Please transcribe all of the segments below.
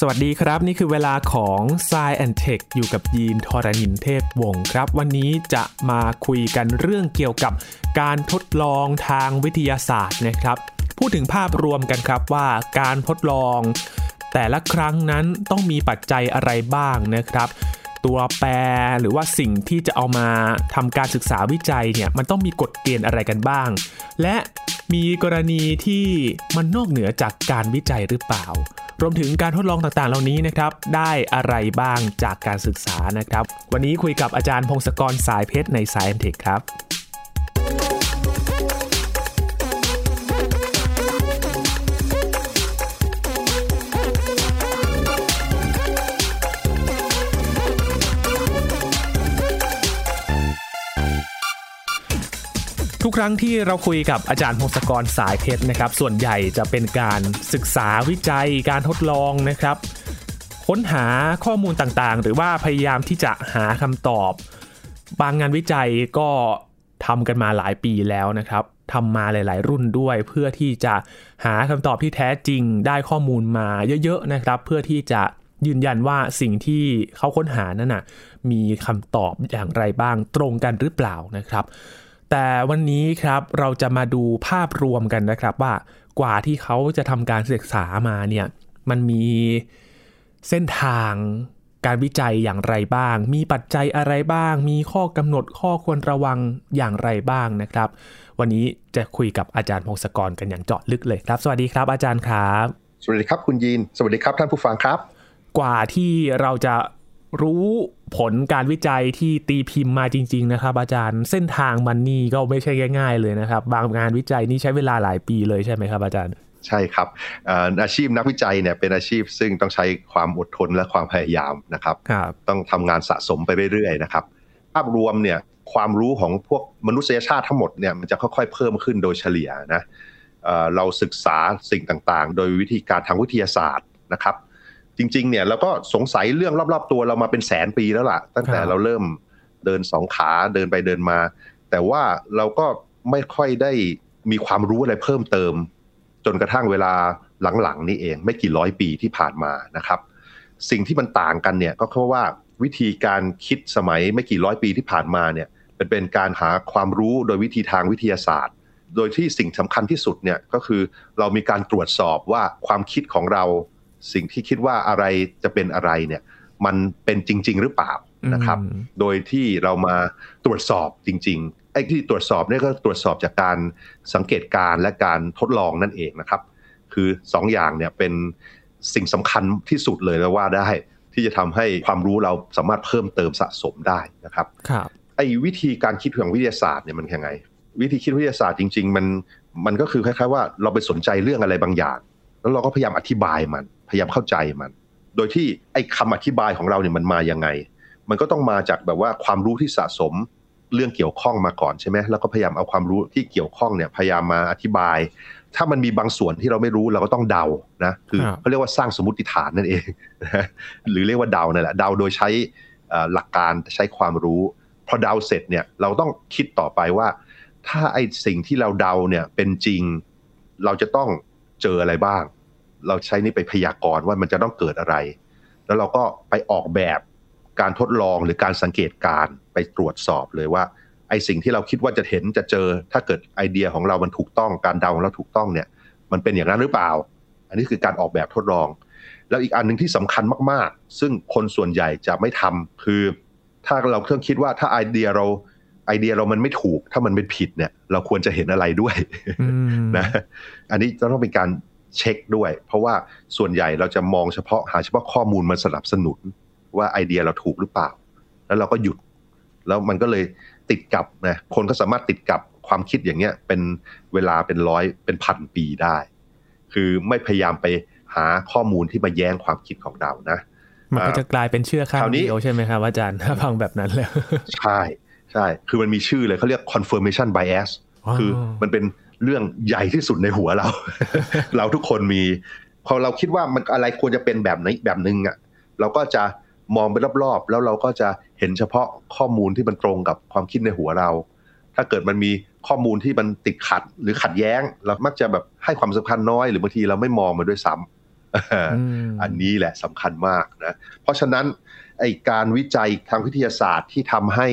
สวัสดีครับ นี่คือเวลาของ s ซแอนเทคอยู่กับยีนทรณินเทพวงศ์ครับ วันนี้จะมาคุยกันเรื่องเกี่ยวกับการทดลองทางวิทยาศาสตร์นะครับ พูดถึงภาพรวมกันครับว่าการทดลอง แต่ละครั้งนั้นต้องมีปัจจัยอะไรบ้างนะครับตัวแปรหรือว่าสิ่งที่จะเอามาทำการศึกษาวิจัยเนี่ยมันต้องมีกฎเกณฑ์อะไรกันบ้าง และมีกรณีที่มันนอกเหนือจากการวิจัยหรือเปล่า รวมถึงการทดลองต่างๆ เหล่านี้นะครับได้อะไรบ้างจากการศึกษานะครับ วันนี้คุยกับอาจารย์พงศกรสายเพชรในสายเอ็นเทคครับ ทุกครั้งที่เราคุยกับอาจารย์พงศกรสายเพชรนะครับ ส่วนใหญ่จะเป็นการศึกษาวิจัยการทดลองนะครับ ค้นหาข้อมูลต่างๆ หรือว่าพยายามที่จะหาคำตอบ บางงานวิจัยก็ทำกันมาหลายปีแล้วนะครับทำมาหลาย ๆ รุ่นด้วยเพื่อที่จะหาคำตอบที่แท้จริงได้ข้อมูลมาเยอะๆนะครับ เพื่อที่จะยืนยันว่าสิ่งที่เขาค้นหานั้นนะมีคำตอบอย่างไรบ้างตรงกันหรือเปล่านะครับ แต่วันนี้ครับเราจะมาดูภาพรวมกันนะครับ ว่ากว่าที่เขาจะทำการศึกษามาเนี่ยมันมีเส้นทางการวิจัยอย่างไรบ้าง มีปัจจัยอะไรบ้าง มีข้อกำหนดข้อควรระวังอย่างไรบ้างนะครับ วันนี้จะคุยกับอาจารย์พงศกรกันอย่างเจาะลึกเลยครับ สวัสดีครับอาจารย์ครับ สวัสดีครับคุณยีน สวัสดีครับท่านผู้ฟังครับ กว่าที่เราจะ รู้ผลการวิจัยที่ตีพิมพ์มาจริง ๆ นะครับ อาจารย์เส้นทางมันนี่ก็ไม่ใช่ง่าย ๆ เลยนะครับ บางงานวิจัยนี่ใช้เวลาหลายปีเลยใช่ไหมครับ อาจารย์ใช่ครับอาชีพนักวิจัยเนี่ยเป็นอาชีพซึ่งต้องใช้ความอดทนและความพยายามนะครับรบต้องทำงานสะสมไปเรื่อยๆนะครับภาพรวมเนี่ยความรู้ของพวกมนุษยชาติทั้งหมดเนี่ยมันจะค่อยๆเพิ่มขึ้นโดยเฉลี่ยนะเราศึกษาสิ่งต่างๆ โดยวิธีการทางวิทยาศาสตร์นะครับ จริง ๆ เนี่ยเราก็สงสัยเรื่องรอบ ๆ ตัวเรามาเป็นแสนปีแล้วล่ะ ตั้งแต่เราเริ่มเดินสองขาเดินไปเดินมา แต่ว่าเราก็ไม่ค่อยได้มีความรู้อะไรเพิ่มเติม จนกระทั่งเวลาหลัง ๆ นี่เอง ไม่กี่ร้อยปีที่ผ่านมานะครับ สิ่งที่มันต่างกันเนี่ยก็เพราะว่าวิธีการคิดสมัยไม่กี่ร้อยปีที่ผ่านมาเนี่ยเป็นเป็นการหาความรู้โดยวิธีทางวิทยาศาสตร์ โดยที่สิ่งสำคัญที่สุดเนี่ยก็คือเรามีการตรวจสอบว่าความคิดของเรา สิ่งที่คิดว่าอะไรจะเป็นอะไรเนี่ย มันเป็นจริง ๆ หรือเปล่านะครับ โดยที่เรามาตรวจสอบจริง ๆ ไอ้ที่ตรวจสอบเนี่ยก็ตรวจสอบจากการสังเกตการและการทดลองนั่นเองนะครับ คือ2ออย่างเนี่ยเป็นสิ่งสำคัญที่สุดเลยแล้วว่าได้ที่จะทำให้ความรู้เราสามารถเพิ่มเติมสะสมได้นะครับครับไอ้วิธีการคิดของวิทยาศาสตร์เนี่ยมันยังไง วิธีคิดวิทยาศาสตร์จริง ๆ มันมันก็คือคล้ายๆว่าเราไปสนใจเรื่องอะไรบางอย่าง แล้วเราก็พยายามอธิบายมัน พยายามเข้าใจมัน โดยที่ไอ้คำอธิบายของเราเนี่ยมันมายังไง มันก็ต้องมาจากแบบว่าความรู้ที่สะสมเรื่องเกี่ยวข้องมาก่อนใช่ไหมแล้วก็พยายามเอาความรู้ที่เกี่ยวข้องเนี่ยพยายามมาอธิบาย ถ้ามันมีบางส่วนที่เราไม่รู้เราก็ต้องเดานะคือเขาเรียกว่าสร้างสมมติฐานนั่นเองหรือเรียกว่าเดานั่นแหละเดาโดยใช้หลักการใช้ความรู้ พอเดาเสร็จเนี่ยเราต้องคิดต่อไปว่า ถ้าไอ้สิ่งที่เราเดาเนี่ยเป็นจริง เราจะต้องเจออะไรบ้าง เราใช้นี่ไปพยากรณ์ว่ามันจะต้องเกิดอะไร แล้วเราก็ไปออกแบบการทดลองหรือการสังเกตการไปตรวจสอบเลยว่า ไอสิ่งที่เราคิดว่าจะเห็นจะเจอ ถ้าเกิดไอเดียของเรามันถูกต้องการเดาของเราถูกต้องเนี่ย มันเป็นอย่างนั้นหรือเปล่า อันนี้คือการออกแบบทดลอง แล้วอีกอันหนึ่งที่สำคัญมากๆ ซึ่งคนส่วนใหญ่จะไม่ทำคือ ถ้าเราเครื่องคิดว่าถ้าไอเดียเราไอเดียเรามันไม่ถูก ถ้ามันเป็นผิดเนี่ย เราควรจะเห็นอะไรด้วยนะ อันนี้จะต้องเป็นการ เช็คด้วย เพราะว่าส่วนใหญ่เราจะมองเฉพาะหาเฉพาะข้อมูลมาสนับสนุน ว่าไอเดียเราถูกหรือเปล่า แล้วเราก็หยุด แล้วมันก็เลยติดกับนะคนก็สามารถติดกับความคิดอย่างเงี้ยเป็นเวลาเป็นร้อยเป็นพันปีได้ คือไม่พยายามไปหาข้อมูลที่มาแย้งความคิดของเรานะ มันก็จะกลายเป็นเชื่อข้างเดียวใช่ไหมครับอาจารย์ถ้าฟังแบบนั้นแล้ว ใช่ใช่ คือมันมีชื่อเลยเขาเรียก confirmation bias คือมันเป็น เรื่องใหญ่ที่สุดในหัวเรา เราทุกคนมี พอเราคิดว่ามันอะไรควรจะเป็นแบบไหนแบบนึงอะเราก็จะมองไปรอบๆ แล้วเราก็จะเห็นเฉพาะข้อมูลที่มันตรงกับความคิดในหัวเรา ถ้าเกิดมันมีข้อมูลที่มันติดขัดหรือขัดแย้ง เรามักจะแบบให้ความสำคัญน้อย หรือบางทีเราไม่มองมันด้วยซ้ำอันนี้แหละสำคัญมากนะ เพราะฉะนั้นไอการวิจัยทางวิทยาศาสตร์ที่ทำให้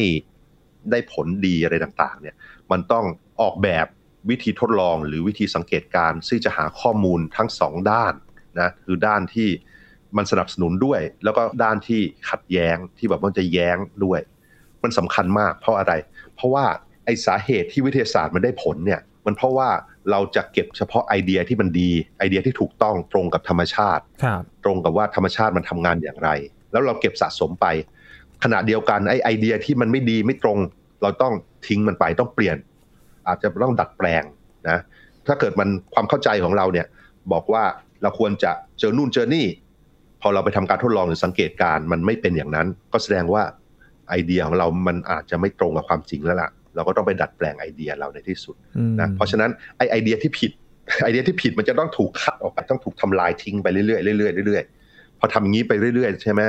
ได้ผลดีอะไรต่าง ๆ เนี่ย มันต้องออกแบบ วิธีทดลองหรือวิธีสังเกตการซึ่งจะหาข้อมูลทั้งสองด้านนะคือด้านที่มันสนับสนุนด้วย แล้วก็ด้านที่ขัดแย้งที่แบบมันจะแย้งด้วย มันสำคัญมากเพราะอะไร เพราะว่าไอสาเหตุที่วิทยาศาสตร์มันได้ผลเนี่ยมันเพราะว่าเราจะเก็บเฉพาะไอเดียที่มันดีไอเดียที่ถูกต้องตรงกับธรรมชาติ ตรงกับว่าธรรมชาติมันทำงานอย่างไร แล้วเราเก็บสะสมไป ขณะเดียวกันไอไอเดียที่มันไม่ดีไม่ตรง เราต้องทิ้งมันไปต้องเปลี่ยน อาจจะต้องดัดแปลงนะถ้าเกิดมันความเข้าใจของเราเนี่ยบอกว่าเราควรจะเจอนู่นเจอนี่ พอเราไปทำการทดลองหรือสังเกตการมันไม่เป็นอย่างนั้น ก็แสดงว่าไอเดียของเรามันอาจจะไม่ตรงกับความจริงแล้วล่ะ เราก็ต้องไปดัดแปลงไอเดียเราในที่สุดนะเพราะฉะนั้นไอไอเดียที่ผิดไอเดียที่ผิดมันจะต้องถูกคัดออกไปต้องถูกทำลายทิ้งไปเรื่อยๆเรื่อยๆเรื่อยๆพอทำงี้ไปเรื่อยๆใช่ไหม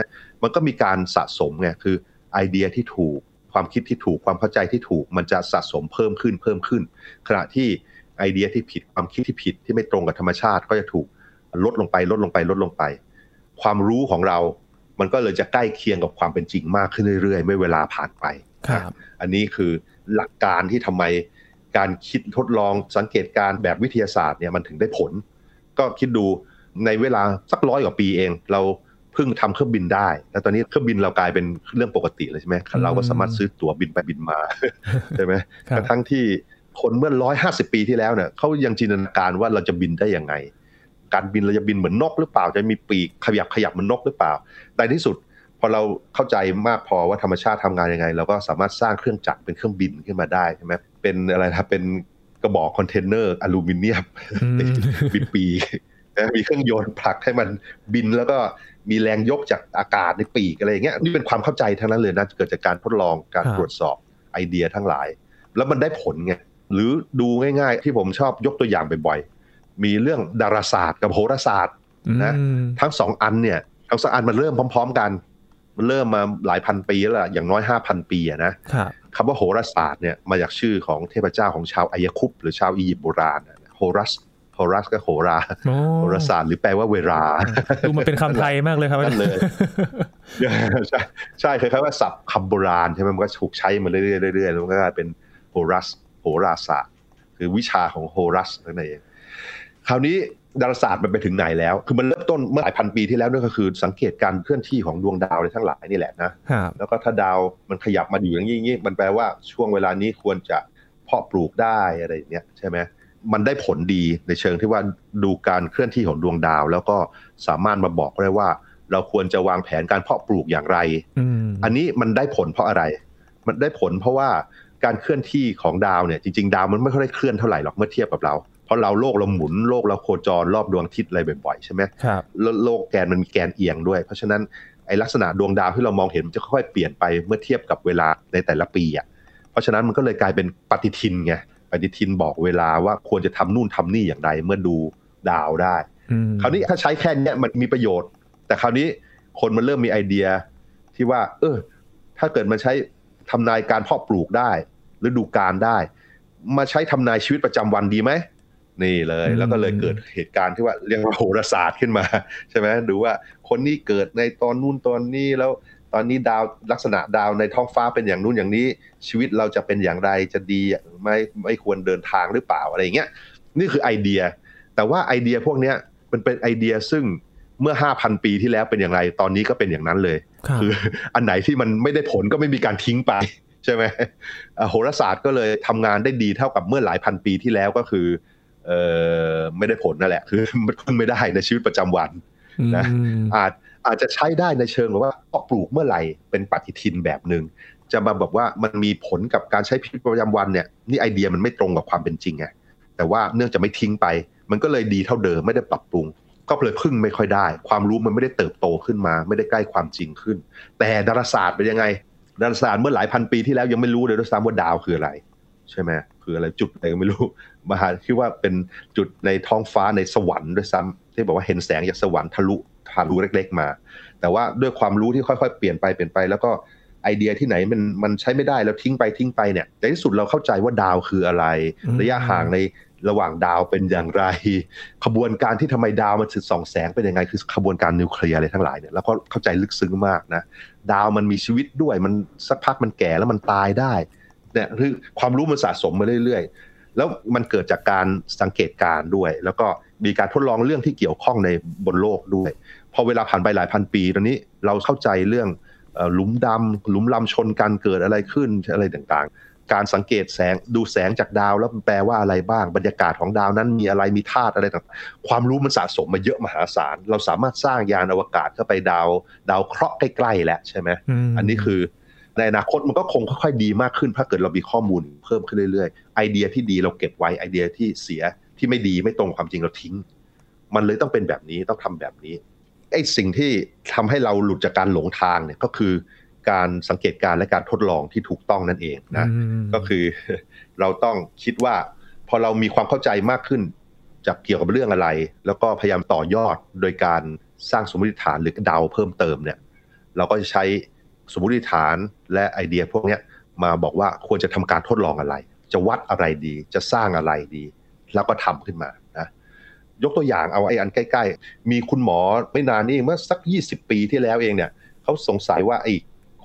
มันก็มีการสะสมไงคือไอเดียที่ถูก ความคิดที่ถูกความเข้าใจที่ถูกมันจะสะสมเพิ่มขึ้นเพิ่มขึ้น ขณะที่ไอเดียที่ผิดความคิดที่ผิดที่ไม่ตรงกับธรรมชาติก็จะถูกลดลงไปลดลงไปลดลงไป ความรู้ของเรา มันก็เลยจะใกล้เคียงกับความเป็นจริงมากขึ้นเรื่อยๆเมื่อเวลาผ่านไปครับอันนี้คือหลักการที่ทำไมการคิดทดลองสังเกตการแบบวิทยาศาสตร์เนี่ยมันถึงได้ผล ก็คิดดูในเวลาสักร้อยกว่าปีเอง เรา เพิ่งทำเครื่องบินได้ แล้วตอนนี้เครื่องบินเรากลายเป็นเรื่องปกติเลยใช่ไหมเราก็สามารถซื้อตั๋วบินไปบินมาใช่ไหมทั้งที่คนเมื่อร้อยห้าสิบปีที่แล้วเนี่ยเขายังจินตนาการว่าเราจะบินได้ยังไง การบินเราจะบินเหมือนนกหรือเปล่า จะมีปีกขยับขยับเหมือนนกหรือเปล่าในที่สุดพอเราเข้าใจมากพอว่าธรรมชาติทำงานยังไง เราก็สามารถสร้างเครื่องจักรเป็นเครื่องบินขึ้นมาได้ใช่ไหมเป็นอะไรครับเป็นกระบอกคอนเทนเนอร์อลูมิเนียมมีปีกมีเครื่องยนต์ผลักให้มันบินแล้วก็ มีแรงยกจากอากาศในปีกอะไรอย่างเงี้ยนี่เป็นความเข้าใจทั้งนั้นเลยนะเกิดจากการทดลองการตรวจสอบไอเดียทั้งหลาย แล้วมันได้ผลไงหรือดูง่าย ๆ ที่ผมชอบยกตัวอย่างบ่อยๆมีเรื่องดาราศาสตร์กับโหราศาสตร์นะทั้งสองอันเนี่ยทั้งสองอันมันเริ่มพร้อม ๆ กัน มันเริ่มมาหลายพันปีแล้วอย่างน้อยห้าพันปีนะคำว่าโหราศาสตร์เนี่ยมาจากชื่อของเทพเจ้าของชาวอายคุปหรือชาวอียิปต์โบราณโฮรัส โฮรัสก็โหราโหราศาสตร์หรือแปลว่าเวลาดูมันเป็นคำไทยมากเลยครับนั่นเลยใช่ใช่คล้ายๆว่าศัพท์คำโบราณใช่ไหมมันก็ถูกใช้มาเรื่อยๆเรื่อยๆแล้วมันก็กลายเป็นโฮรัสโหราศาสตร์ คือวิชาของโฮรัสนั่นเองคราวนี้ดาราศาสตร์มันไปถึงไหนแล้ว คือมันเริ่มต้นเมื่อหลายพันปีที่แล้วนั่นก็คือสังเกตการเคลื่อนที่ของดวงดาวในทั้งหลายนี่แหละนะ แล้วก็ถ้าดาวมันขยับมาอยู่อย่างนี้มันแปลว่าช่วงเวลานี้ควรจะเพาะปลูกได้อะไรอย่างเงี้ยใช่ไหม มันได้ผลดีในเชิงที่ว่าดูการเคลื่อนที่ของดวงดาว แล้วก็สามารถมาบอกได้ว่า เราควรจะวางแผนการเพาะปลูกอย่างไรอันนี้มันได้ผลเพราะอะไร มันได้ผลเพราะว่าการเคลื่อนที่ของดาวเนี่ยจริง ๆ ดาวมันไม่ค่อยได้เคลื่อนเท่าไหร่หรอกเมื่อเทียบกับเรา เพราะเราโลกเราหมุนโลกเราโคจรรอบดวงอาทิตย์อะไรบ่อยๆใช่ไหมครับโลกแกนมันมีแกนเอียงด้วย เพราะฉะนั้นไอลักษณะดวงดาวที่เรามองเห็นมันจะค่อยๆเปลี่ยนไปเมื่อเทียบกับเวลาในแต่ละปีอะเพราะฉะนั้นมันก็เลยกลายเป็นปฏิทินไงป ฏิทินบอกเวลาว่าควรจะทำนู่นทำนี่อย่างไรเมื่อดูดาวได้คราวนี้ถ้าใช้แค่นี้มันมีประโยชน์ แต่คราวนี้คนมันเริ่มมีไอเดียที่ว่า เออ ถ้าเกิดมันใช้ทำนายการเพาะปลูกได้ฤดูกาลได้ มาใช้ทำนายชีวิตประจำวันดีไหมนี่เลย แล้วก็เลยเกิดเหตุการณ์ที่ว่าเรียกว่าโหราศาสตร์ขึ้นมา ใช่ไหมดูว่าคนนี้เกิดในตอนนู่นตอนนี้แล้ว ตอนนี้ดาวลักษณะดาวในท้องฟ้าเป็นอย่างนู้นอย่างนี้ ชีวิตเราจะเป็นอย่างไรจะดีไม่ไม่ควรเดินทางหรือเปล่าอะไรเงี้ยนี่คือไอเดีย แต่ว่าไอเดียพวกเนี้ยมันเป็นไอเดียซึ่งเมื่อห้าพันปีที่แล้วเป็นอย่างไร ตอนนี้ก็เป็นอย่างนั้นเลยคืออันไหนที่มันไม่ได้ผลก็ไม่มีการทิ้งไปใช่ไหมโหราศาสตร์ก็เลยทำงานได้ดีเท่ากับเมื่อหลายพันปีที่แล้วก็คือเออไม่ได้ผลนั่นแหละ คือมันขึ้นไม่ได้ในชีวิตประจำวันนะอาจ อาจจะใช้ได้ในเชิงแบบว่าปลูกเมื่อไหร่เป็นปฏิทินแบบหนึ่งจะมาบอกว่ามันมีผลกับการใช้ชีวิตประจำวันเนี่ยนี่ไอเดียมันไม่ตรงกับความเป็นจริงไงแต่ว่าเนื่องจากไม่ทิ้งไป มันก็เลยดีเท่าเดิมไม่ได้ปรับปรุง ก็เลยพึ่งไม่ค่อยได้ ความรู้มันไม่ได้เติบโตขึ้นมา ไม่ได้ใกล้ความจริงขึ้น แต่ดาราศาสตร์เป็นยังไงดาราศาสตร์เมื่อหลายพันปีที่แล้วยังไม่รู้เลยด้วยซ้ำว่าดาวคืออะไร ใช่ไหมคืออะไรจุดอะไรก็ไม่รู้มาหาคิดว่าเป็นจุดในท้องฟ้าในสวรรค์ด้วยซ้ำที่บอกว่าเห็นแสงจากสวรรค์ทะลุ ทะลุเล็ก ๆ มา แต่ว่าด้วยความรู้ที่ค่อยๆ เปลี่ยนไปเปลี่ยนไป แล้วก็ไอเดียที่ไหนมันมันใช้ไม่ได้แล้วทิ้งไปทิ้งไปเนี่ยในที่สุดเราเข้าใจว่าดาวคืออะไร ระยะห่างในระหว่างดาวเป็นอย่างไร ขบวนการที่ทำไมดาวมันถึงส่องแสงเป็นยังไง คือขบวนการนิวเคลียร์อะไรทั้งหลายเนี่ยแล้วก็เข้าใจลึกซึ้งมากนะ ดาวมันมีชีวิตด้วยมันสักพักมันแก่แล้วมันตายได้เนี่ยคือความรู้มันสะสมมาเรื่อย ๆ แล้วมันเกิดจากการสังเกตการด้วย แล้วก็ มีการทดลองเรื่องที่เกี่ยวข้องในบนโลกด้วย พอเวลาผ่านไปหลายพันปี ตอนนี้เราเข้าใจเรื่องหลุมดำหลุมลำชนกันเกิดอะไรขึ้นอะไรต่างๆ การสังเกตแสงดูแสงจากดาวแล้วแปลว่าอะไรบ้าง บรรยากาศของดาวนั้นมีอะไรมีธาตุอะไรต่างความรู้มันสะสมมาเยอะมหาศาล เราสามารถสร้างยานอวกาศเข้าไปดาว ดาวเคราะห์ใกล้ๆแล้วใช่ไหมอันนี้คือในอนาคตมันก็คงค่อยๆดีมากขึ้น ถ้าเกิดเรามีข้อมูลเพิ่มขึ้นเรื่อยๆ ไอเดียที่ดีเราเก็บไว้ไอเดียที่เสีย ที่ไม่ดีไม่ตรงความจริงเราทิ้ง มันเลยต้องเป็นแบบนี้ต้องทำแบบนี้ไอ้สิ่งที่ทำให้เราหลุดจากการหลงทางเนี่ยก็คือการสังเกตการและการทดลองที่ถูกต้องนั่นเองนะก็คือเราต้องคิดว่าพอเรามีความเข้าใจมากขึ้นจากเกี่ยวกับเรื่องอะไร แล้วก็พยายามต่อยอดโดยการสร้างสมมติฐานหรือเดาเพิ่มเติมเนี่ย เราก็จะใช้สมมติฐานและไอเดียพวกนี้มาบอกว่าควรจะทำการทดลองอะไร จะวัดอะไรดี จะสร้างอะไรดี แล้วก็ทำขึ้นมานะยกตัวอย่างเอาไอ้อันใกล้ ๆ มีคุณหมอไม่นานนี้เมื่อสัก 20 ปีที่แล้วเองเนี่ยเขาสงสัยว่าไอ้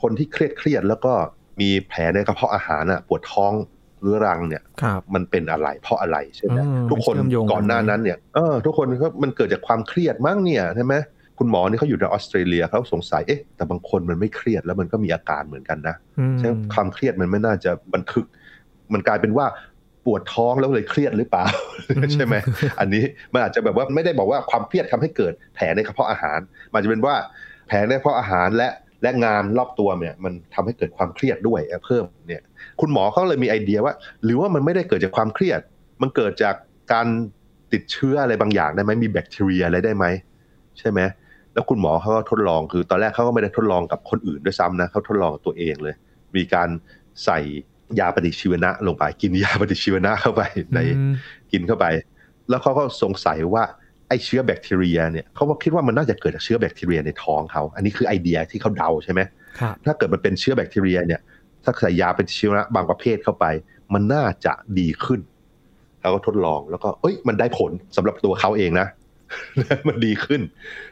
คนที่เครียดเครียดแล้วก็มีแผลในกระเพาะอาหารอะปวดท้องเรื้อรังเนี่ยมันเป็นอะไรเพราะอะไรใช่ไหมทุกคนก่อนหน้านั้นเนี่ยเออทุกคนก็มันเกิดจากความเครียดมั้งเนี่ยใช่ไหมคุณหมอนี่เขาอยู่ในออสเตรเลียเขาสงสัยเอ๊ะแต่บางคนมันไม่เครียดแล้วมันก็มีอาการเหมือนกันนะใช่ความเครียดมันไม่น่าจะบันทึก มันกลายเป็นว่า ปวดท้องแล้วเลยเครียดหรือเปล่าใช่ไหมอันนี้มันอาจจะแบบว่าไม่ได้บอกว่าความเครียดทำให้เกิดแผลในกระเพาะอาหาร มันจะเป็นว่าแผลในกระเพาะอาหารและและงานรอบตัวเนี่ยมันทำให้เกิดความเครียดด้วยเพิ่มเนี่ยคุณหมอเขาเลยมีไอเดียว่า หรือว่ามันไม่ได้เกิดจากความเครียด มันเกิดจากการติดเชื้ออะไรบางอย่างได้ไหมมีแบคทีเรียอะไรได้ไหมใช่ไหมแล้วคุณหมอเขาก็ทดลองคือ ตอนแรกเขาก็ไม่ได้ทดลองกับคนอื่นด้วยซ้ำนะเขาทดลองตัวเองเลย มีการใส่ ยาปฏิชีวนะลงไป กินยาปฏิชีวนะเข้าไปในกินเข้าไป แล้วเขาก็สงสัยว่าไอเชื้อแบคทีเรียเนี่ยเขาคิดว่ามันน่าจะเกิดจากเชื้อแบคทีเรียในท้องเขาอันนี้คือไอเดียที่เขาเดาใช่ไหมถ้าเกิดมันเป็นเชื้อแบคทีเรียเนี่ยถ้าใส่ยาเป็นเชื้อบางประเภทเข้าไป มันน่าจะดีขึ้นเขาก็ทดลองแล้วก็เอ้ย มันได้ผลสำหรับตัวเขาเองนะ มันดีขึ้น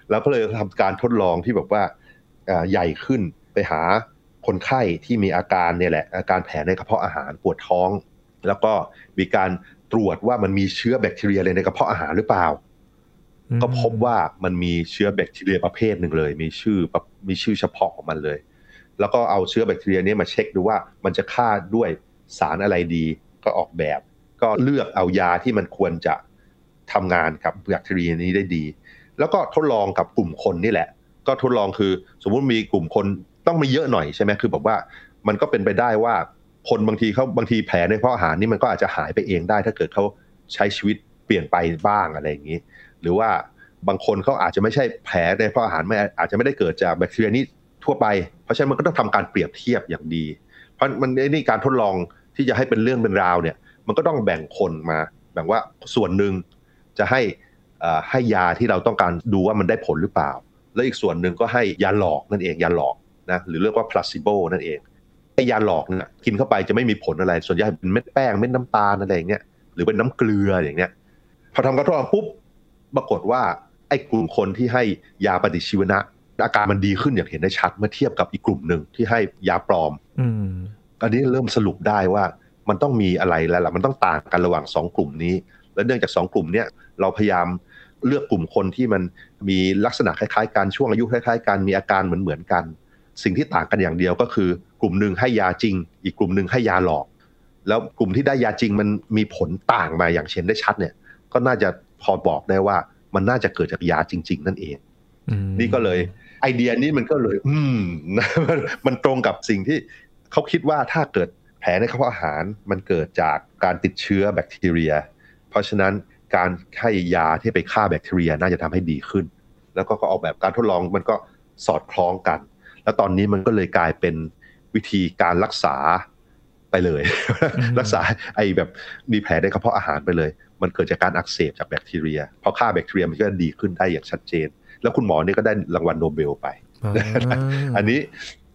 แล้วก็เลยทำการทดลองที่แบบว่าใหญ่ขึ้นไปหา คนไข้ที่มีอาการเนี่ยแหละอาการแผลในกระเพาะอาหารปวดท้อง แล้วก็มีการตรวจว่ามันมีเชื้อแบคทีเรียอะไรในกระเพาะอาหารหรือเปล่า ก็พบว่ามันมีเชื้อแบคทีเรียประเภทหนึ่งเลย มีชื่อมีชื่อเฉพาะของมันเลย แล้วก็เอาเชื้อแบคทีเรียนี้มาเช็คดูว่ามันจะฆ่าด้วยสารอะไรดีก็ออกแบบ ก็เลือกเอายาที่มันควรจะทำงานกับแบคทีเรียนี้ได้ดี แล้วก็ทดลองกับกลุ่มคนนี่แหละ ก็ทดลองคือ สมมุติมีกลุ่มคน ต้องมีเยอะหน่อยใช่ไหมคือแบบว่ามันก็เป็นไปได้ว่าคนบางทีเขาบางทีแผลในเพราะอาหารนี่มันก็อาจจะหายไปเองได้ ถ้าเกิดเขาใช้ชีวิตเปลี่ยนไปบ้างอะไรอย่างนี้ หรือว่าบางคนเขาอาจจะไม่ใช่แผลในเพราะอาหารไม่อาจจะไม่ได้เกิดจากแบคทีเรียนี้ทั่วไป เพราะฉะนั้นมันก็ต้องทำการเปรียบเทียบอย่างดี เพราะมันนี่การทดลองที่จะให้เป็นเรื่องเป็นราวเนี่ย มันก็ต้องแบ่งคนมาแบ่งว่าส่วนหนึ่งจะให้ให้ยาที่เราต้องการดูว่ามันได้ผลหรือเปล่า แล้วอีกส่วนหนึ่งก็ให้ยาหลอกนั่นเองยาหลอก นะหรือเรียกว่า placebo นั่นเองไอ้ยาหลอกเนี่ยกินเข้าไปจะไม่มีผลอะไร ส่วนใหญ่เป็นเม็ดแป้งเม็ดน้ำตาลอะไรอย่างเงี้ยหรือเป็นน้ำเกลืออย่างเงี้ยพอทำการทดลองปุ๊บปรากฏว่าไอ้กลุ่มคนที่ให้ยาปฏิชีวนะอาการมันดีขึ้นอย่างเห็นได้ชัดเมื่อเทียบกับอีกกลุ่มหนึ่งที่ให้ยาปลอมอันนี้เริ่มสรุปได้ว่ามันต้องมีอะไรแล้วล่ะมันต้องต่างกันระหว่างสองกลุ่มนี้ และเนื่องจากสองกลุ่มเนี้ยเราพยายามเลือกกลุ่มคนที่มันมีลักษณะคล้ายๆกันช่วงอายุคล้ายๆกันมีอาการเหมือนเหมือนกัน สิ่งที่ต่างกันอย่างเดียวก็คือ กลุ่มหนึ่งให้ยาจริง อีกกลุ่มหนึ่งให้ยาหลอก แล้วกลุ่มที่ได้ยาจริงมันมีผลต่างมาอย่างเช่นได้ชัดเนี่ย ก็น่าจะพอบอกได้ว่ามันน่าจะเกิดจากยาจริง ๆ นั่นเองนี่ก็เลยไอเดียนี้มันก็เลย อืมมันตรงกับสิ่งที่เขาคิดว่าถ้าเกิดแผลในกระเพาะอาหารมันเกิดจากการติดเชื้อแบคทีเรีย เพราะฉะนั้นการให้ยาที่ไปฆ่าแบคทีเรีย น่าจะทำให้ดีขึ้น แล้วก็ออกแบบการทดลองมันก็สอดคล้องกัน แล้วตอนนี้มันก็เลยกลายเป็นวิธีการรักษาไปเลย รักษาไอแบบมีแผลในกระเพาะอาหารไปเลย มันเกิดจากการอักเสบจากแบคทีเรียพอฆ่าแบคทีเรียมันก็ดีขึ้นได้อย่างชัดเจน แล้วคุณหมอนี่ก็ได้รางวัลโนเบลไป อันนี้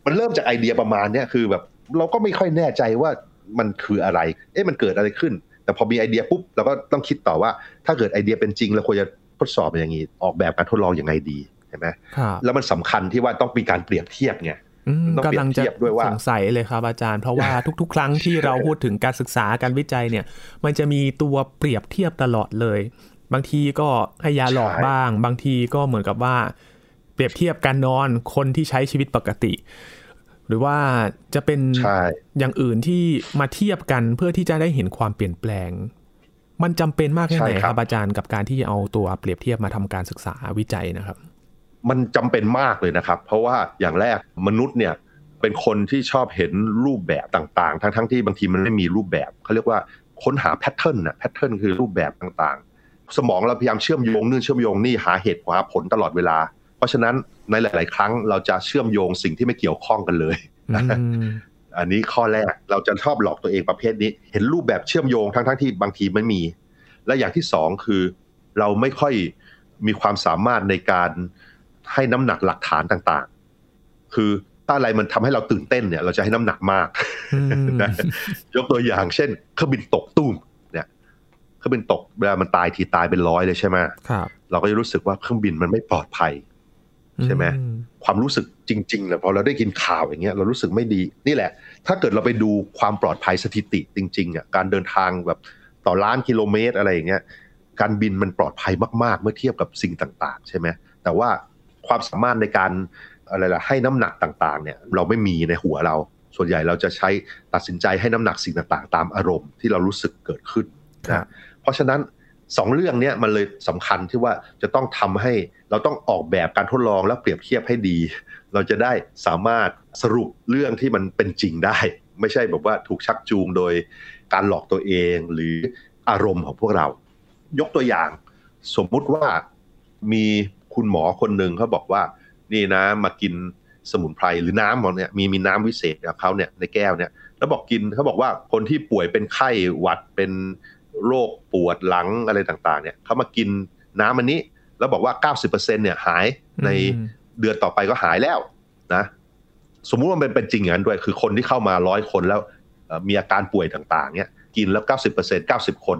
มันเริ่มจากไอเดียประมาณเนี้ยคือแบบเราก็ไม่ค่อยแน่ใจว่ามันคืออะไร เอ๊ะมันเกิดอะไรขึ้น แต่พอมีไอเดียปุ๊บเราก็ต้องคิดต่อว่า ถ้าเกิดไอเดียเป็นจริงเราควรจะทดสอบอย่างนี้ ออกแบบการทดลองอย่างไงดีเห็นไหมครับแล้วมันสำคัญที่ว่าต้องมีการเปรียบเทียบไงอืมต้องเปรียบกำลังจะเทียบด้วยว่าสงสัยเลยครับอาจารย์ เพราะว่าทุก ๆ ครั้งที่เราพูดถึงการศึกษาการวิจัยเนี่ย มันจะมีตัวเปรียบเทียบตลอดเลย บางทีก็ให้ยาหลอกบ้าง บางทีก็เหมือนกับว่า เปรียบเทียบการนอนคนที่ใช้ชีวิตปกติ หรือว่าจะเป็นใช่อย่างอื่นที่มาเทียบกันเพื่อที่จะได้เห็นความเปลี่ยนแปลง มันจำเป็นมากแค่ไหนใช่คครัรับบอาจารย์กับการที่จะเอาตัวเปรียบเทียบมาทำการศึกษาวิจัยนะครับ มันจำเป็นมากเลยนะครับ เพราะว่าอย่างแรกมนุษย์เนี่ยเป็นคนที่ชอบเห็นรูปแบบต่างๆ ทั้งๆที่บางทีมันไม่มีรูปแบบเขาเรียกว่าค้นหาแพทเทิร์นน่ะแพทเทิร์นคือรูปแบบต่างๆ สมองเราพยายามเชื่อมโยงนู่นเชื่อมโยงนี่หาเหตุหาผลตลอดเวลา เพราะฉะนั้นในหลาย ๆ ครั้งเราจะเชื่อมโยงสิ่งที่ไม่เกี่ยวข้องกันเลยอืมอันนี้ข้อแรกเราจะชอบหลอกตัวเองประเภทนี้ เห็นรูปแบบเชื่อมโยงทั้งๆที่บางทีไม่มี และอย่างที่สองคือ เราไม่ค่อยมีความสามารถในการ ให้น้ำหนักหลักฐานต่างๆ คือถ้าอะไรมันทำให้เราตื่นเต้นเนี่ย เราจะให้น้ำหนักมากอืมนะยกตัวอย่างเช่นเครื่องบินตกตุ้มเนี่ยเครื่องบินตกเวลามันตายทีตายเป็นร้อยเลยใช่ไหมครับเราก็จะรู้สึกว่าเครื่องบินมันไม่ปลอดภัยใช่ไหมอืความรู้สึกจริงๆเลยพอเราได้กินข่าวอย่างเงี้ยเรารู้สึกไม่ดี นี่แหละ ถ้าเกิดเราไปดูความปลอดภัยสถิติจริงๆอะการเดินทางแบบต่อล้านกิโลเมตรอะไรอย่างเงี้ย การบินมันปลอดภัยมากๆ เมื่อเทียบกับสิ่งต่าง ๆ ใช่ไหมแต่ว่า ความสามารถในการอะไรล่ะให้น้ำหนักต่างๆเนี่ยเราไม่มีในหัวเรา ส่วนใหญ่เราจะใช้ตัดสินใจให้น้ำหนักสิ่งต่างๆ ตามอารมณ์ที่เรารู้สึกเกิดขึ้นครับนะเพราะฉะนั้นสองเรื่องเนี้ยมันเลยสำคัญที่ว่าจะต้องทำให้เราต้องออกแบบการทดลองและเปรียบเทียบให้ดี เราจะได้สามารถสรุปเรื่องที่มันเป็นจริงได้ ไม่ใช่แบบว่าถูกชักจูงโดยการหลอกตัวเองหรืออารมณ์ของพวกเรา ยกตัวอย่าง สมมุติว่ามี คุณหมอคนหนึ่งเขาบอกว่า นี่นะมากินสมุนไพรหรือน้ำของเนี่ยมีมีน้ำวิเศษกับเขาเนี่ยในแก้วเนี่ย แล้วบอกกินเขาบอกว่าคนที่ป่วยเป็นไข้หวัดเป็นโรคปวดหลังอะไรต่างๆ เนี่ยเขามากินน้ำอันนี้ แล้วบอกว่า 90%เนี่ยหายในเดือนต่อไปก็หายแล้วนะสมมุติว่ามันเป็นจริงอย่างนั้นด้วย คือคนที่เข้ามาร้อยคนแล้วมีอาการป่วยต่างๆ เนี่ย กินแล้ว 90% 90 คน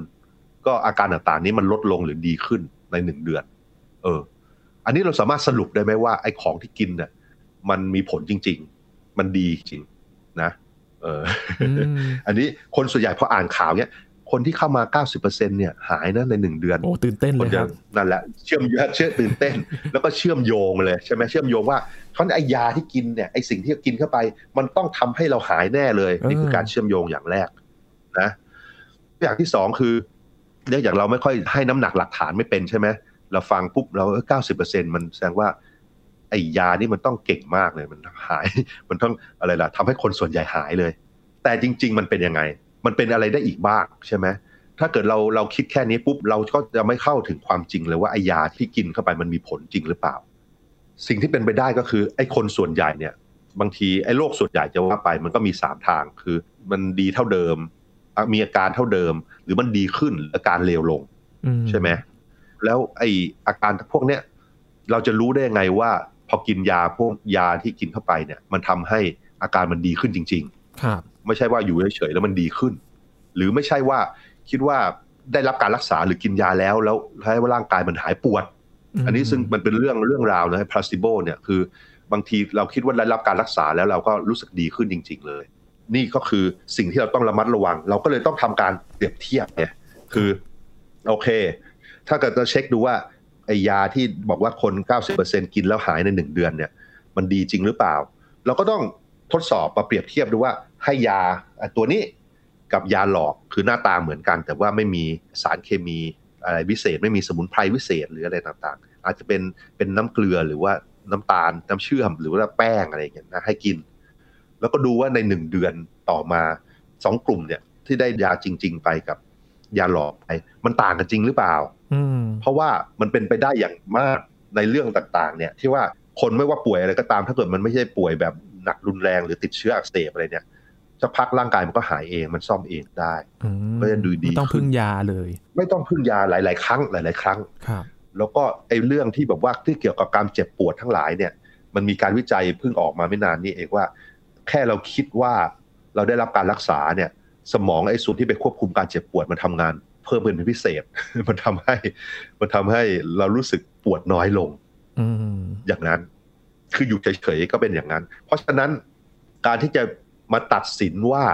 ก็อาการต่างๆ นี้มันลดลงหรือดีขึ้นในหนึ่งเดือน เออ อันนี้เราสามารถสรุปได้ไหมว่าไอ้ของที่กินเนี่ยมันมีผลจริง ๆ มันดีจริงนะ เออออืมอันนี้คนส่วนใหญ่พออ่านข่าวเนี้ย คนที่เข้ามา 90%เนี่ยหายนะในหนึ่งเดือน โอ้ตื่นเต้นคเลนยคจะรับนั่นแหละเชื่อมเชื่อตื่นเต้น แล้วก็เชื่อมโยงเลยใช่ไหมเชื่อมโยงว่าเพราะไอ้ยาที่กินเนี่ยไอ้สิ่งที่กินเข้าไป มันต้องทำให้เราหายแน่เลย นี่คือการเชื่อมโยงอย่างแรก นะ อย่างที่สองคือเนื่องจากเราไม่ค่อยให้น้ำหนักหลักฐานไม่เป็นใช่ไหม เราฟังปุ๊บเราเก้าสิบเปอร์เซ็นมันแสดงว่าไอ้ยานี่มันต้องเก่งมากเลยมันหาย มันต้องอะไรล่ะทำให้คนส่วนใหญ่หายเลย แต่จริง ๆ มันเป็นยังไง มันเป็นอะไรได้อีกบ้างใช่ไหมถ้าเกิดเราเราคิดแค่นี้ปุ๊บเราก็จะไม่เข้าถึงความจริงเลยว่าไอ้ยาที่กินเข้าไปมันมีผลจริงหรือเปล่า สิ่งที่เป็นไปได้ก็คือไอ้คนส่วนใหญ่เนี่ย บางทีไอ้โรคส่วนใหญ่จะว่าไป มันก็มีสามทางคือ มันดีเท่าเดิมอะมีอาการเท่าเดิม หรือมันดีขึ้นหรืออาการเลวลงอืใช่ไหม แล้วไอ้อาการพวกเนี้ยเราจะรู้ได้ยังไงว่า พอกินยาพวกยาที่กินเข้าไปเนี่ย มันทำให้อาการมันดีขึ้นจริง ๆ ครับ ไม่ใช่ว่าอยู่เฉยๆแล้วมันดีขึ้น หรือไม่ใช่ว่าคิดว่าได้รับการรักษาหรือกินยาแล้วแล้วให้ว่าร่างกายมันหายปวด อันนี้ซึ่งมันเป็นเรื่องเรื่องราวนะ placebo เนี่ยคือบางทีเราคิดว่าได้รับการรักษาแล้วเราก็รู้สึกดีขึ้นจริง ๆ เลย นี่ก็คือสิ่งที่เราต้องระมัดระวัง เราก็เลยต้องทำการเปรียบเทียบไงคือโอเค ถ้าเกิดจะเช็คดูว่าไอยาที่บอกว่าคน 90%กินแล้วหายในหนึ่งเดือนเนี่ย มันดีจริงหรือเปล่า เราก็ต้องทดสอบมาเปรียบเทียบดูว่าให้ยาตัวนี้กับยาหลอกคือหน้าตาเหมือนกัน แต่ว่าไม่มีสารเคมีอะไรวิเศษ ไม่มีสมุนไพรวิเศษหรืออะไรต่างๆ อาจจะเป็นเป็นน้ำเกลือหรือว่าน้ำตาลน้ำเชื่อมหรือว่าแป้งอะไรอย่างเงี้ยนะให้กิน แล้วก็ดูว่าในหนึ่งเดือนต่อมาสองกลุ่มเนี่ยที่ได้ยาจริง ๆ ไปกับยาหลอกไปมันต่างกันจริงหรือเปล่า เพราะว่ามันเป็นไปได้อย่างมากในเรื่องต่างๆ เนี่ย ที่ว่าคนไม่ว่าป่วยอะไรก็ตาม ถ้าเกิดมันไม่ใช่ป่วยแบบหนักรุนแรงหรือติดเชื้ออักเสบอะไรเนี่ยจะพักร่างกายมันก็หายเองมันซ่อมเองได้อืมก็จะดูดีไม่ต้องขึ้นพึ่งยาเลย ไม่ต้องพึ่งยาหลาย ๆ ครั้งหลาย ๆ ครั้งครับแล้วก็ไอ้เรื่องที่แบบว่าที่เกี่ยวกับการเจ็บปวดทั้งหลายเนี่ย มันมีการวิจัยเพิ่งออกมาไม่นานนี้เองว่า แค่เราคิดว่าเราได้รับการรักษาเนี่ย สมองไอ้ส่วนที่ไปควบคุมการเจ็บปวดมันทำงาน เพิ่มเป็นพิเศษ มันทำให้ มันทำให้เรารู้สึกปวดน้อยลงอืมอย่างนั้น คืออยู่เฉยๆก็เป็นอย่างนั้น เพราะฉะนั้นการที่จะมาตัดสินว่า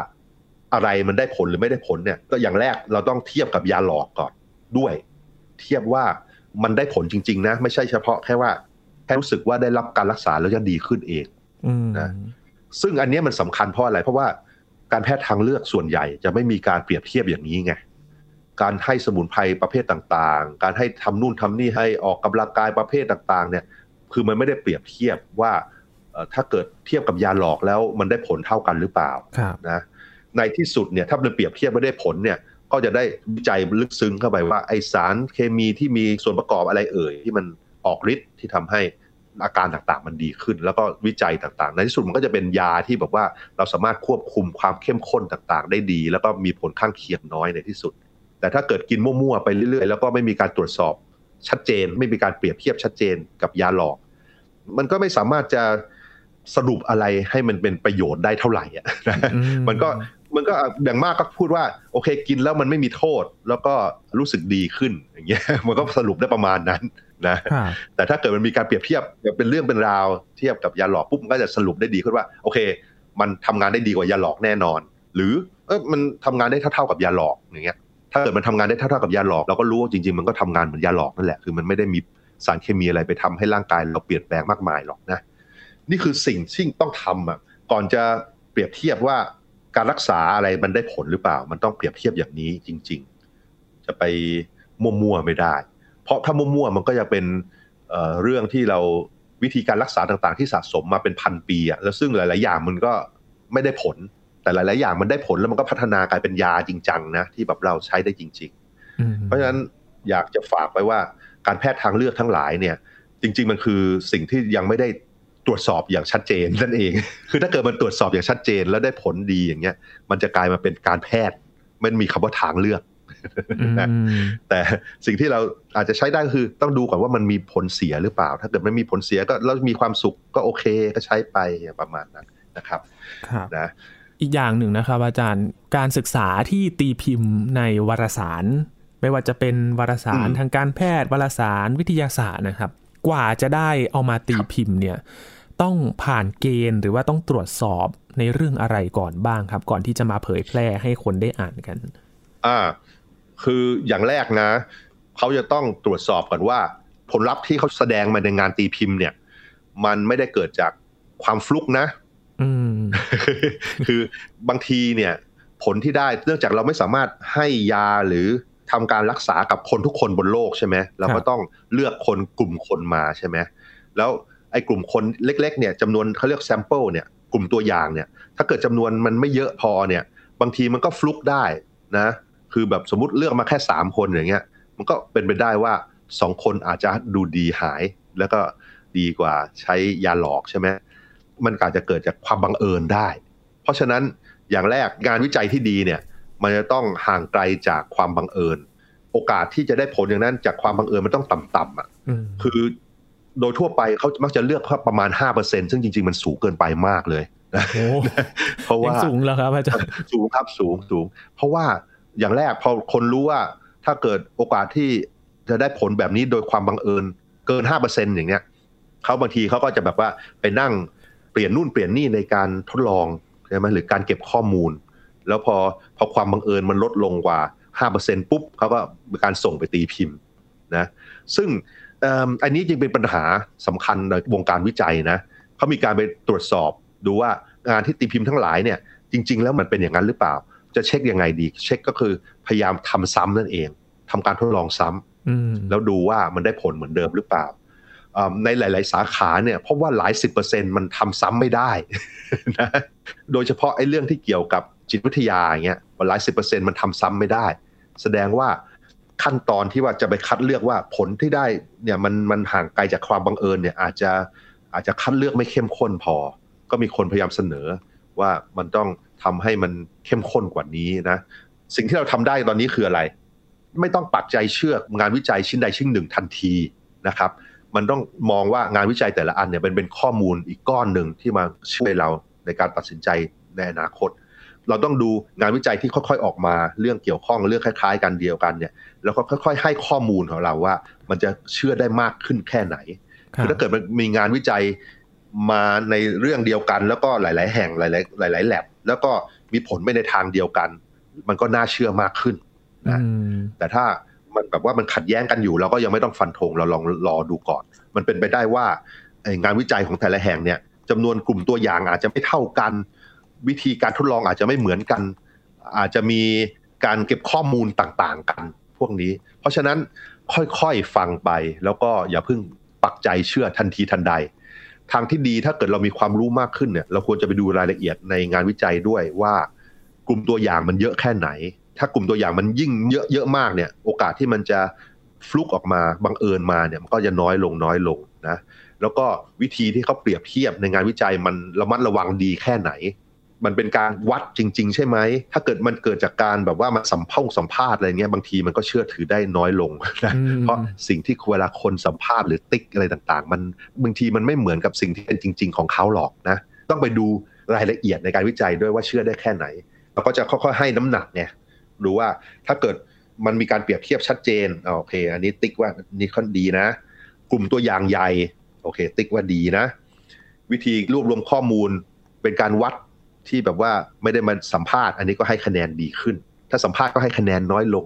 อะไรมันได้ผลหรือไม่ได้ผลเนี่ย ก็อย่างแรกเราต้องเทียบกับยาหลอกก่อนด้วย เทียบว่ามันได้ผลจริง ๆ นะ ไม่ใช่เฉพาะแค่ว่าแค่รู้สึกว่าได้รับการรักษาแล้วจะดีขึ้นเองอืมนะซึ่งอันเนี้ยมันสำคัญเพราะอะไร เพราะว่าการแพทย์ทางเลือกส่วนใหญ่จะไม่มีการเปรียบเทียบอย่างนี้ไง การให้สมุนไพรประเภทต่างๆ การให้ทำนู่นทำนี่ให้ออกกำลังกายประเภทต่างๆเนี่ยคือมันไม่ได้เปรียบเทียบว่าเอ่อถ้าเกิดเทียบกับยาหลอกแล้วมันได้ผลเท่ากันหรือเปล่าครับนะในที่สุดเนี่ยถ้ามันเปรียบเทียบไม่ได้ผลเนี่ยก็จะได้วิจัยลึกซึ้งเข้าไปว่าไอสารเคมีที่มีส่วนประกอบอะไรเอ่ยที่มันออกฤทธิ์ที่ทำให้อาการต่างๆ มันดีขึ้น แล้วก็วิจัยต่างๆ ในที่สุดมันก็จะเป็นยาที่แบบว่าเราสามารถควบคุมความเข้มข้นต่างๆ ได้ดี แล้วก็มีผลข้างเคียงน้อยในที่สุด แต่ถ้าเกิดกินมั่วๆไปเรื่อยๆ แล้วก็ไม่มีการตรวจสอบชัดเจน ไม่มีการเปรียบเทียบชัดเจนกับยาหลอก มันก็ไม่สามารถจะสรุปอะไรให้มันเป็นประโยชน์ได้เท่าไหร่อะอืมันก็มันก็อย่างมากก็พูดว่า โอเคกินแล้วมันไม่มีโทษ แล้วก็รู้สึกดีขึ้นอย่างเงี้ยมันก็สรุปได้ประมาณนั้นนะครับแต่ถ้าเกิดมันมีการเปรียบเทียบเป็นเรื่องเป็นราวเทียบกับยาหลอกปุ๊บมันก็จะสรุปได้ดีขึ้นว่า โอเค มันทำงานได้ดีกว่า ยาหลอกแน่นอน หรือเออมันทำงานได้เท่าๆกับยาหลอกอย่างเงี้ย ถ้าเกิดมันทำงานได้เท่าๆกับยาหลอกเราก็รู้ว่าจริงๆ มันก็ทำงานเหมือนยาหลอกนั่นแหละคือมันไม่ได้มีสารเคมีอะไรไปทำให้ร่างกายเราเปลี่ยนแปลงมากมายหรอกนะนี่คือสิ่งที่ต้องทำอะก่อนจะเปรียบเทียบว่าการรักษาอะไรมันได้ผลหรือเปล่า มันต้องเปรียบเทียบอย่างนี้จริง ๆ จะไปมั่วๆไม่ได้ เพราะถ้ามั่วๆมันก็จะเป็นเเรื่องที่เราวิธีการรักษาต่างๆ ที่สะสมมาเป็นพันปีอะแล้วซึ่งหลาย ๆ อย่างมันก็ไม่ได้ผล แต่หลาย ๆ อย่างมันได้ผลแล้วมันก็พัฒนากลายเป็นยาจริงจังนะที่แบบเราใช้ได้จริงๆอืมเพราะฉะนั้นอยากจะฝากไว้ว่าการแพทย์ทางเลือกทั้งหลายเนี่ย จริง ๆ มันคือสิ่งที่ยังไม่ได้ตรวจสอบอย่างชัดเจนนั่นเอง คือถ้าเกิดมันตรวจสอบอย่างชัดเจนแล้วได้ผลดีอย่างเงี้ย มันจะกลายมาเป็นการแพทย์มันมีคำว่าทางเลือกอืมนะแต่สิ่งที่เราอาจจะใช้ได้ก็คือต้องดูก่อนว่ามันมีผลเสียหรือเปล่า ถ้าเกิดไม่มีผลเสียก็แล้วมีความสุขก็โอเคก็ใช้ไปประมาณนั้นนะครับครับนะ อีกอย่างหนึ่งนะครับ อาจารย์การศึกษาที่ตีพิมพ์ในวารสาร ไม่ว่าจะเป็นวารสารอืมทางการแพทย์วารสารวิทยาศาสตร์นะครับ กว่าจะได้เอามาตีพิมพ์เนี่ยต้องผ่านเกณฑ์หรือว่าต้องตรวจสอบในเรื่องอะไรก่อนบ้างครับ ก่อนที่จะมาเผยแพร่ให้คนได้อ่านกัน อ่า คืออย่างแรกนะเขาจะต้องตรวจสอบก่อนว่า ผลลัพธ์ที่เขาแสดงมาในงานตีพิมพ์เนี่ย มันไม่ได้เกิดจากความฟลุกนะอืม คือบางทีเนี่ย ผลที่ได้เนื่องจากเราไม่สามารถให้ยาหรือทำการรักษากับคนทุกคนบนโลกใช่ไหมเราก็ต้องเลือกคนกลุ่มคนมาใช่ไหมแล้วไอ้กลุ่มคนเล็ก ๆ เนี่ยจำนวนเขาเรียก sample เนี่ยกลุ่มตัวอย่างเนี่ย ถ้าเกิดจำนวนมันไม่เยอะพอเนี่ย บางทีมันก็ฟลุกได้นะ คือแบบสมมติเลือกมาแค่สามคนอย่างเงี้ย มันก็เป็นไปได้ว่าสองคนอาจจะดูดีหาย แล้วก็ดีกว่าใช้ยาหลอกใช่ไหม มันอาจจะเกิดจากความบังเอิญได้ เพราะฉะนั้นอย่างแรกงานวิจัยที่ดีเนี่ยมันจะต้องห่างไกลจากความบังเอิญ โอกาสที่จะได้ผลอย่างนั้นจากความบังเอิญมันต้องต่ำๆอะอืมคือโดยทั่วไปเขามักจะเลือกประมาณ 5%ซึ่งจริง ๆ มันสูงเกินไปมากเลยนะโอ้เพราะยังว่าสูงแล้วครับอาจารย์สูงครับสูงสูง เพราะว่าอย่างแรกพอคนรู้ว่าถ้าเกิดโอกาสที่จะได้ผลแบบนี้โดยความบังเอิญเกิน5%อย่างเนี้ยเขาบางทีเขาก็จะแบบว่าไปนั่งเป ลี่ยนนู่นเปลี่ยนนี่ในการทดลองใช่ไหมหรือการเก็บข้อมูล แล้วพอพอความบังเอิญมันลดลงกว่า5%ปุ๊บเขาก็มีการส่งไปตีพิมพ์นะซึ่งเอิ่มอันนี้จึงเป็นปัญหาสำคัญในวงการวิจัยนะเขามีการไปตรวจสอบดูว่างานที่ตีพิมพ์ทั้งหลายเนี่ยจริง ๆ แล้วมันเป็นอย่างนั้นหรือเปล่า จะเช็คยังไงดี เช็คก็คือพยายามทำซ้ำนั่นเองทำการทดลองซ้ำอืมแล้วดูว่ามันได้ผลเหมือนเดิมหรือเปล่าอ่า ในหลาย ๆ สาขาเนี่ยเพราะว่าหลายสิบเปอร์เซ็นต์มันทำซ้ำไม่ได้นะโดยเฉพาะไอ้เรื่องที่เกี่ยวกับจิตวิทยาอย่างเงี้ยหลายสิบเปอร์เซ็นต์มันทำซ้ำไม่ได้ แสดงว่าขั้นตอนที่ว่าจะไปคัดเลือกว่าผลที่ได้เนี่ยมันมันห่างไกลจากความบังเอิญเนี่ยอาจจะอาจจะคัดเลือกไม่เข้มข้นพอ ก็มีคนพยายามเสนอว่ามันต้องทำให้มันเข้มข้นกว่านี้นะ สิ่งที่เราทำได้ตอนนี้คืออะไร ไม่ต้องปักใจเชื่องานวิจัยชิ้นใดชิ้นหนึ่งทันทีนะครับ มันต้องมองว่างานวิจัยแต่ละอันเนี่ยเป็นเป็นข้อมูลอีกก้อนหนึ่งที่มาช่วยเราในการตัดสินใจในอนาคต เราต้องดูงานวิจัยที่ค่อยๆออกมาเรื่องเกี่ยวข้องเรื่องคล้าย ๆ กันเดียวกันเนี่ยแล้วก็ค่อย ๆ ให้ข้อมูลของเราว่า มันจะเชื่อได้มากขึ้นแค่ไหนคือถ้าเกิดมันมีงานวิจัยมาในเรื่องเดียวกัน แล้วก็หลาย ๆ แห่งหลาย ๆ หลาย ๆ แลบแล้วก็มีผลไปในทางเดียวกัน มันก็น่าเชื่อมากขึ้นนะแต่ถ้า มันแบบว่ามันขัดแย้งกันอยู่เราก็ยังไม่ต้องฟันธงเราลองรอดูก่อน มันเป็นไปได้ว่างานวิจัยของแต่ละแห่งเนี่ยจำนวนกลุ่มตัวอย่างอาจจะไม่เท่ากัน วิธีการทดลองอาจจะไม่เหมือนกัน อาจจะมีการเก็บข้อมูลต่างๆ กันพวกนี้ เพราะฉะนั้นค่อยๆฟังไป แล้วก็อย่าเพิ่งปักใจเชื่อทันทีทันใด ทางที่ดีถ้าเกิดเรามีความรู้มากขึ้นเนี่ย เราควรจะไปดูรายละเอียดในงานวิจัยด้วยว่ากลุ่มตัวอย่างมันเยอะแค่ไหน ถ้ากลุ่มตัวอย่างมันยิ่งเยอะเยอะมากเนี่ย โอกาสที่มันจะฟลุกออกมาบังเอิญมาเนี่ยมันก็จะน้อยลงน้อยลงนะแล้วก็วิธีที่เขาเปรียบเทียบในงานวิจัยมันระมัดระวังดีแค่ไหน มันเป็นการวัดจริง ๆ ใช่ไหม ถ้าเกิดมันเกิดจากการแบบว่ามันสัมภาษณ์สัมภาษณ์อะไรเงี้ยบางทีมันก็เชื่อถือได้น้อยลงนะเพราะสิ่งที่เวลาคนสัมภาษณ์หรือติ๊กอะไรต่างๆ มันบางทีมันไม่เหมือนกับสิ่งที่เป็นจริง ๆ ของเขาหรอกนะ ต้องไปดูรายละเอียดในการวิจัยด้วยว่าเชื่อได้แค่ไหนเราก็จะค่อยๆให้น้ำหนักไง รู้ว่าถ้าเกิดมันมีการเปรียบเทียบชัดเจนโอเค อันนี้ติ๊กว่านี่ค่อนดีนะ กลุ่มตัวอย่างใหญ่โอเค ติ๊กว่าดีนะ วิธีรวบรวมข้อมูลเป็นการวัดที่แบบว่าไม่ได้มาสัมภาษณ์ อันนี้ก็ให้คะแนนดีขึ้น ถ้าสัมภาษณ์ก็ให้คะแนนน้อยลง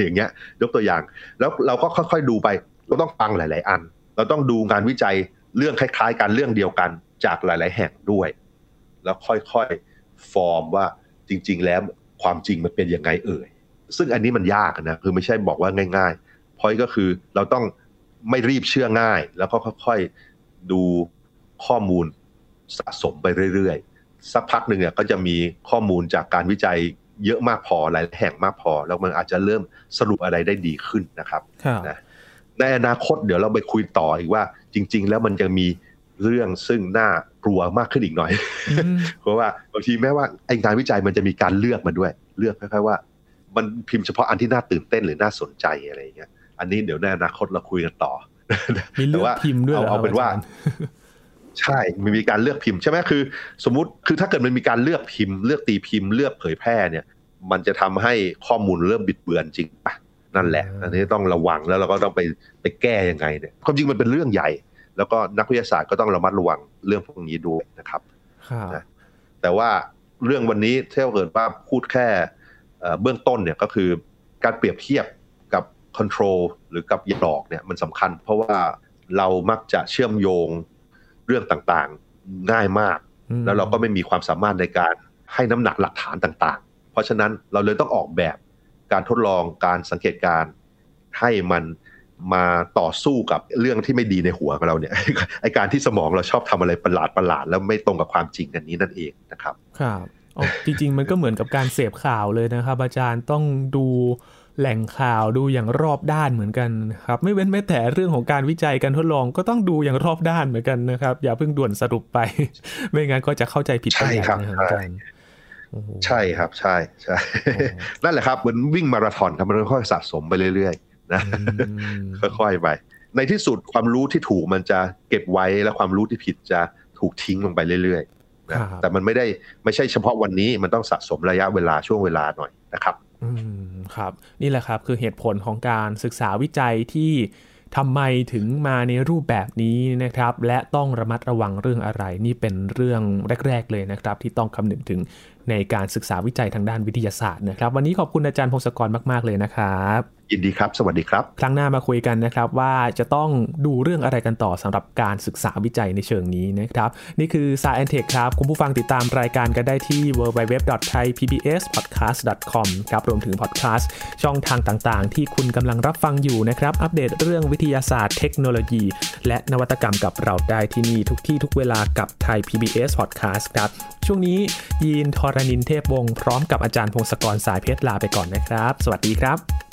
อย่างเงี้ย ยกตัวอย่าง แล้วเราก็ค่อยๆดูไปเราต้องฟังหลาย ๆ อัน เราต้องดูงานวิจัยเรื่องคล้าย ๆกันเรื่องเดียวกันจากหลาย ๆ แห่งด้วย แล้วค่อยๆฟอร์มว่าจริง ๆ แล้ว ความจริงมันเป็นยังไงเอ่ย ซึ่งอันนี้มันยากนะ คือไม่ใช่บอกว่าง่ายๆพอยก็คือเราต้องไม่รีบเชื่อง่าย แล้วก็ค่อยๆดูข้อมูลสะสมไปเรื่อยๆ สักพักหนึ่งเนี่ยก็จะมีข้อมูลจากการวิจัยเยอะมากพอหลายแห่งมากพอ แล้วมันอาจจะเริ่มสรุปอะไรได้ดีขึ้นนะครับนะในอนาคตเดี๋ยวเราไปคุยต่ออีกว่าจริง ๆ แล้วมันจะมี เรื่องซึ่งน่ากลัวมากขึ้นอีกหน่อย เพราะว่าบางทีแม้ว่าไอ้งานวิจัยมันจะมีการเลือกมาด้วย เลือกคล้ายๆว่า มันพิมพ์เฉพาะอันที่น่าตื่นเต้นหรือน่าสนใจอะไรอย่างเงี้ยอันนี้เดี๋ยวในอนาคตเราคุยกันต่อมีเลือกพิมพ์ด้วยเอาเป็นว่าใช่มันมีการเลือกพิมพ์ใช่ไหมคือ สมมุติคือถ้าเกิดมันมีการเลือกพิมพ์ เลือกตีพิมพ์ เลือกเผยแพร่เนี่ย มันจะทำให้ข้อมูลเริ่มบิดเบือนจริงปะนั่นแหละ อันนี้ต้องระวังแล้วเราก็ต้องไปไปแก้ยังไงเนี่ยความจริงมันเป็นเรื่องใหญ่ แล้วก็นักวิทยาศาสตร์ก็ต้องระมัดระวังเรื่องพวกนี้ด้วยนะครับนะแต่ว่าเรื่องวันนี้เท่าเกิดว่าพูดแค่เบื้องต้นเนี่ยก็คือการเปรียบเทียบคอนโทรลหรือกับหลอกเนี่ยมันสำคัญ เพราะว่าเรามักจะเชื่อมโยงเรื่องต่างๆง่ายมาก แล้วเราก็ไม่มีความสามารถในการให้น้ำหนักหลักฐานต่างๆ เพราะฉะนั้นเราเลยต้องออกแบบการทดลองการสังเกตการให้มัน มาต่อสู้กับเรื่องที่ไม่ดีในหัวของเราเนี่ยไอการที่สมองเราชอบทำอะไรประหลาดประหลาดแล้วไม่ตรงกับความจริงกันนี้นั่นเองนะครับ ครับจริงๆมันก็เหมือนกับการเสพข่าวเลยนะครับ อาจารย์ต้องดูแหล่งข่าวดูอย่างรอบด้านเหมือนกันครับ ไม่เว้นแม้แต่เรื่องของการวิจัยการทดลองก็ต้องดูอย่างรอบด้านเหมือนกันนะครับ อย่าเพิ่งด่วนสรุปไป ไม่งั้นก็จะเข้าใจผิดไปอย่างนั้นใช่ครับใช่ใช่นั่นแหละครับเหมือนวิ่งมาราธอนครับมันค่อยสะสมไปเรื่อยๆ นะค่อยๆไปในที่สุดความรู้ที่ถูกมันจะเก็บไว้แล้วความรู้ที่ผิดจะถูกทิ้งลงไปเรื่อยๆนะแต่มันไม่ได้ไม่ใช่เฉพาะวันนี้มันต้องสะสมระยะเวลาช่วงเวลาหน่อยนะครับอืมครับ นี่แหละครับคือเหตุผลของการศึกษาวิจัยที่ทำไมถึงมาในรูปแบบนี้นะครับ และต้องระมัดระวังเรื่องอะไร นี่เป็นเรื่องแรก ๆ เลยนะครับ ที่ต้องคำนึงถึงในการศึกษาวิจัยทางด้านวิทยาศาสตร์นะครับ วันนี้ขอบคุณอาจารย์พงศกรมาก ๆ เลยนะครับ ยินดีครับ สวัสดีครับ ครั้งหน้ามาคุยกันนะครับว่าจะต้องดูเรื่องอะไรกันต่อสำหรับการศึกษาวิจัยในเชิงนี้นะครับ นี่คือ s ายแอนเทคครับ คุณผู้ฟังติดตามรายการกันได้ที่ www.thaipbspodcast.com ครับรวมถึงพอดแคสต์ช่องทางต่างๆ ที่คุณกำลังรับฟังอยู่นะครับ อัปเดตเรื่องวิทยาศาสตร์เทคโนโลยี และนวัตกรรมกับเราได้ที่นี่ทุกที่ทุกเวลากับไทย PBS Podcast ครับช่วงนี้ยีนทรณินเทพวงศ์พร้อมกับอาจารย์พงศกรสายเพชรลาไปก่อนนะครับ สวัสดีครับ